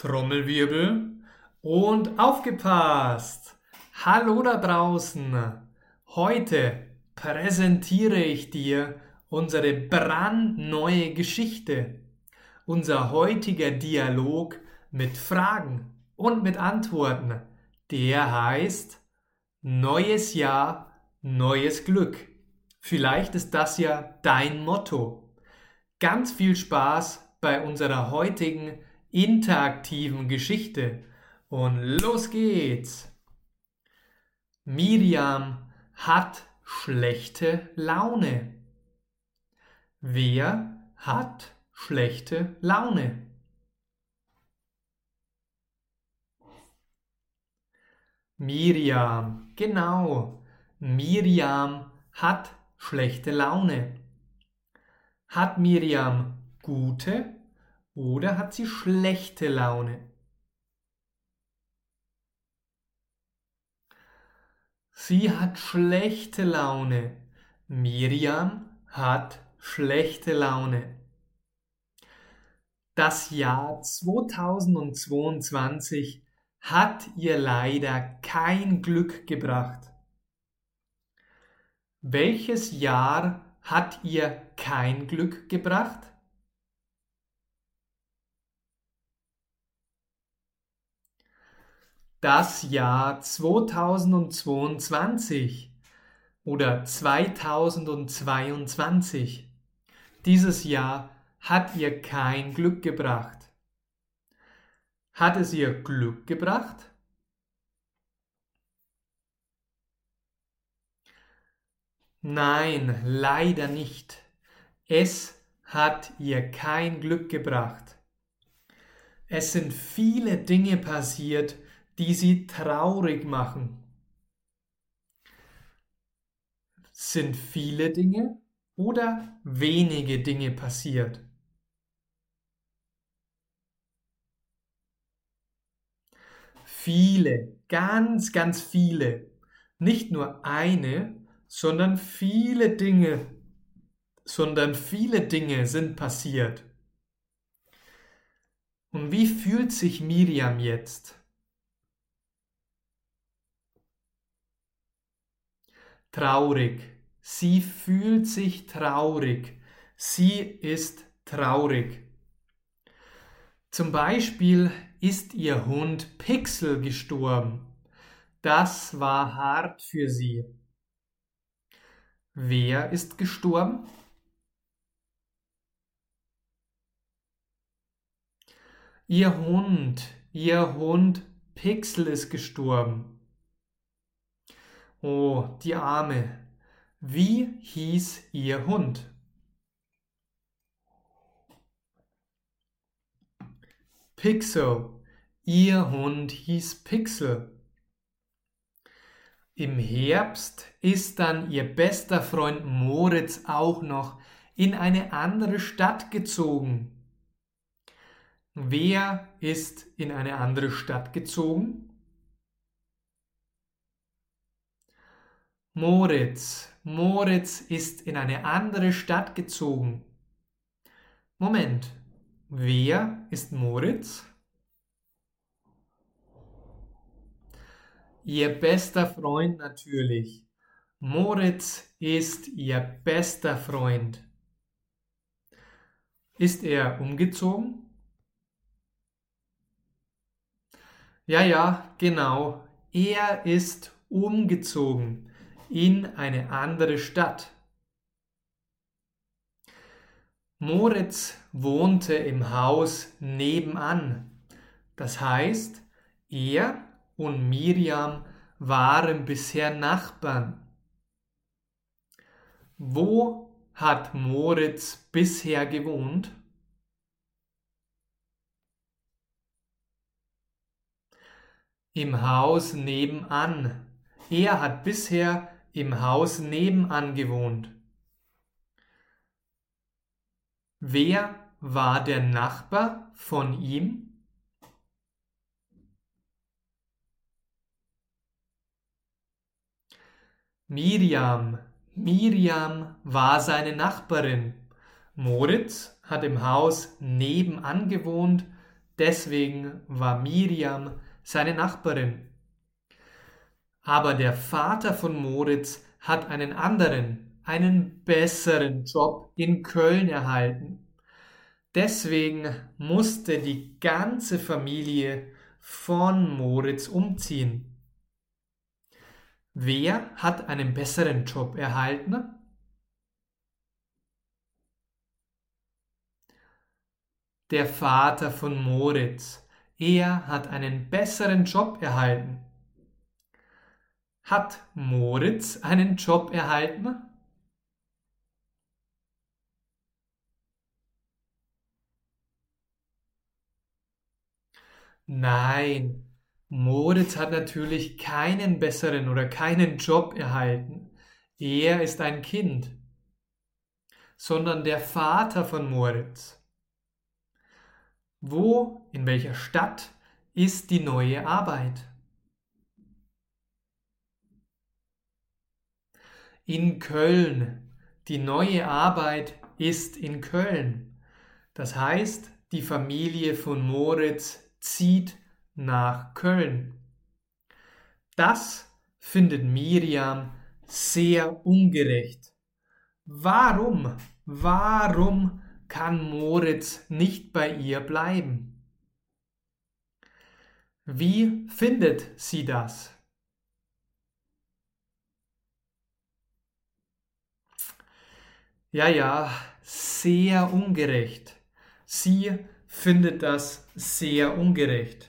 Trommelwirbel und aufgepasst! Hallo da draußen! Heute präsentiere ich dir unsere brandneue Geschichte. Unser heutiger Dialog mit Fragen und mit Antworten, der heißt Neues Jahr, neues Glück. Vielleicht ist das ja dein Motto. Ganz viel Spaß bei unserer heutigen interaktiven Geschichte. Und los geht's! Miriam hat schlechte Laune. Wer hat schlechte Laune? Miriam, genau. Miriam hat schlechte Laune. Hat Miriam gute oder hat sie schlechte Laune? Sie hat schlechte Laune. Miriam hat schlechte Laune. Das Jahr 2022 hat ihr leider kein Glück gebracht. Welches Jahr hat ihr kein Glück gebracht? Das Jahr 2022 oder 2022. Dieses Jahr hat ihr kein Glück gebracht. Hat es ihr Glück gebracht? Nein, leider nicht. Es hat ihr kein Glück gebracht. Es sind viele Dinge passiert, die sie traurig machen. Sind viele Dinge oder wenige Dinge passiert? Viele, ganz, ganz viele. Nicht nur eine, sondern viele Dinge, sondern viele Dinge sind passiert. Und wie fühlt sich Miriam jetzt? Traurig. Sie fühlt sich traurig. Sie ist traurig. Zum Beispiel ist ihr Hund Pixel gestorben. Das war hart für sie. Wer ist gestorben? Ihr Hund, ihr Hund Pixel ist gestorben. Oh, die Arme. Wie hieß ihr Hund? Pixel. Ihr Hund hieß Pixel. Im Herbst ist dann ihr bester Freund Moritz auch noch in eine andere Stadt gezogen. Wer ist in eine andere Stadt gezogen? Moritz. Moritz ist in eine andere Stadt gezogen. Moment. Wer ist Moritz? Ihr bester Freund natürlich. Moritz ist ihr bester Freund. Ist er umgezogen? Ja, ja, genau. Er ist umgezogen in eine andere Stadt. Moritz wohnte im Haus nebenan. Das heißt, er und Miriam waren bisher Nachbarn. Wo hat Moritz bisher gewohnt? Im Haus nebenan. Er hat bisher im Haus nebenan gewohnt. Wer war der Nachbar von ihm? Miriam. Miriam war seine Nachbarin. Moritz hat im Haus nebenan gewohnt, Deswegen war Miriam seine Nachbarin. Aber der Vater von Moritz hat einen anderen, einen besseren Job in Köln erhalten. Deswegen musste die ganze Familie von Moritz umziehen. Wer hat einen besseren Job erhalten? Der Vater von Moritz. Er hat einen besseren Job erhalten. Hat Moritz einen Job erhalten? Nein, Moritz hat natürlich keinen besseren oder keinen Job erhalten. Er ist ein Kind, sondern der Vater von Moritz. Wo, in welcher Stadt ist die neue Arbeit? In Köln. Die neue Arbeit ist in Köln. Das heißt, die Familie von Moritz zieht nach Köln. Das findet Miriam sehr ungerecht. Warum, warum kann Moritz nicht bei ihr bleiben? Wie findet sie das? Ja, ja, sehr ungerecht. Sie findet das sehr ungerecht.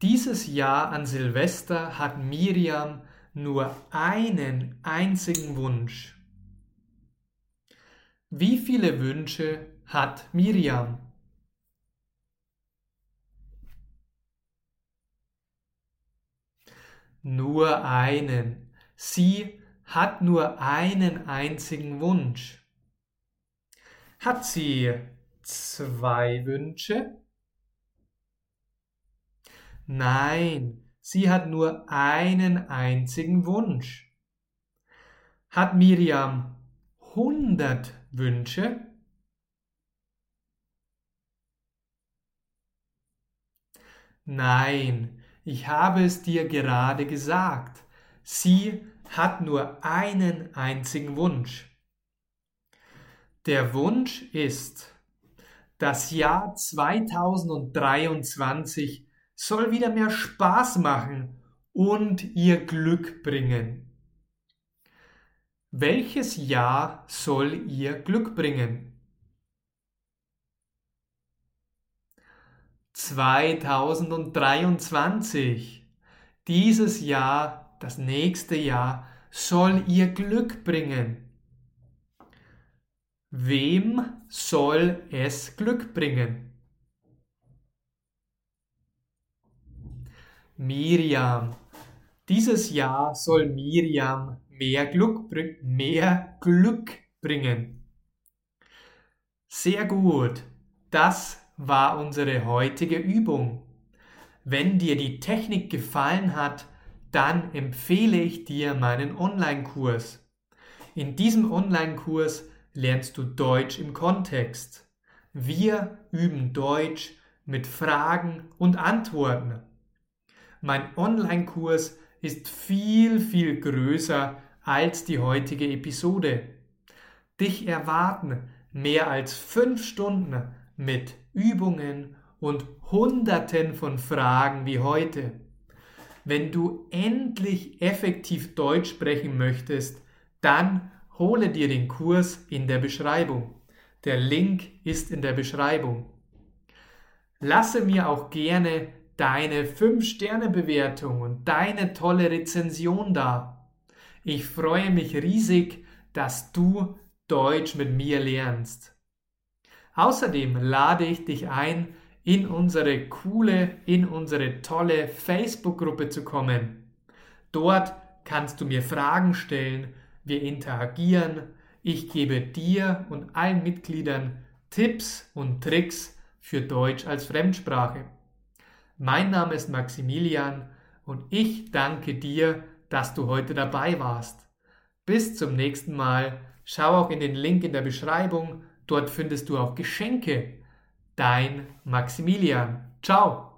Dieses Jahr an Silvester hat Miriam nur einen einzigen Wunsch. Wie viele Wünsche hat Miriam? Nur einen. Sie hat nur einen einzigen Wunsch. Hat sie zwei Wünsche? Nein, sie hat nur einen einzigen Wunsch. Hat Miriam hundert Wünsche? Nein, ich habe es dir gerade gesagt. Sie hat nur einen einzigen Wunsch. Der Wunsch ist, das Jahr 2023 soll wieder mehr Spaß machen und ihr Glück bringen. Welches Jahr soll ihr Glück bringen? 2023. Dieses Jahr, das nächste Jahr, soll ihr Glück bringen. Wem soll es Glück bringen? Miriam. Dieses Jahr soll Miriam mehr Glück, mehr Glück bringen. Sehr gut. Das war unsere heutige Übung. Wenn dir die Technik gefallen hat, dann empfehle ich dir meinen Online-Kurs. In diesem Online-Kurs lernst du Deutsch im Kontext. Wir üben Deutsch mit Fragen und Antworten. Mein Online-Kurs ist viel, viel größer als die heutige Episode. Dich erwarten mehr als fünf Stunden mit Übungen und Hunderten von Fragen wie heute. Wenn du endlich effektiv Deutsch sprechen möchtest, dann hole dir den Kurs in der Beschreibung. Der Link ist in der Beschreibung. Lasse mir auch gerne deine 5-Sterne-Bewertung und deine tolle Rezension da. Ich freue mich riesig, dass du Deutsch mit mir lernst. Außerdem lade ich dich ein, in unsere coole, in unsere tolle Facebook-Gruppe zu kommen. Dort kannst du mir Fragen stellen, wir interagieren, ich gebe dir und allen Mitgliedern Tipps und Tricks für Deutsch als Fremdsprache. Mein Name ist Maximilian und ich danke dir, dass du heute dabei warst. Bis zum nächsten Mal. Schau auch in den Link in der Beschreibung. Dort findest du auch Geschenke. Dein Maximilian. Ciao.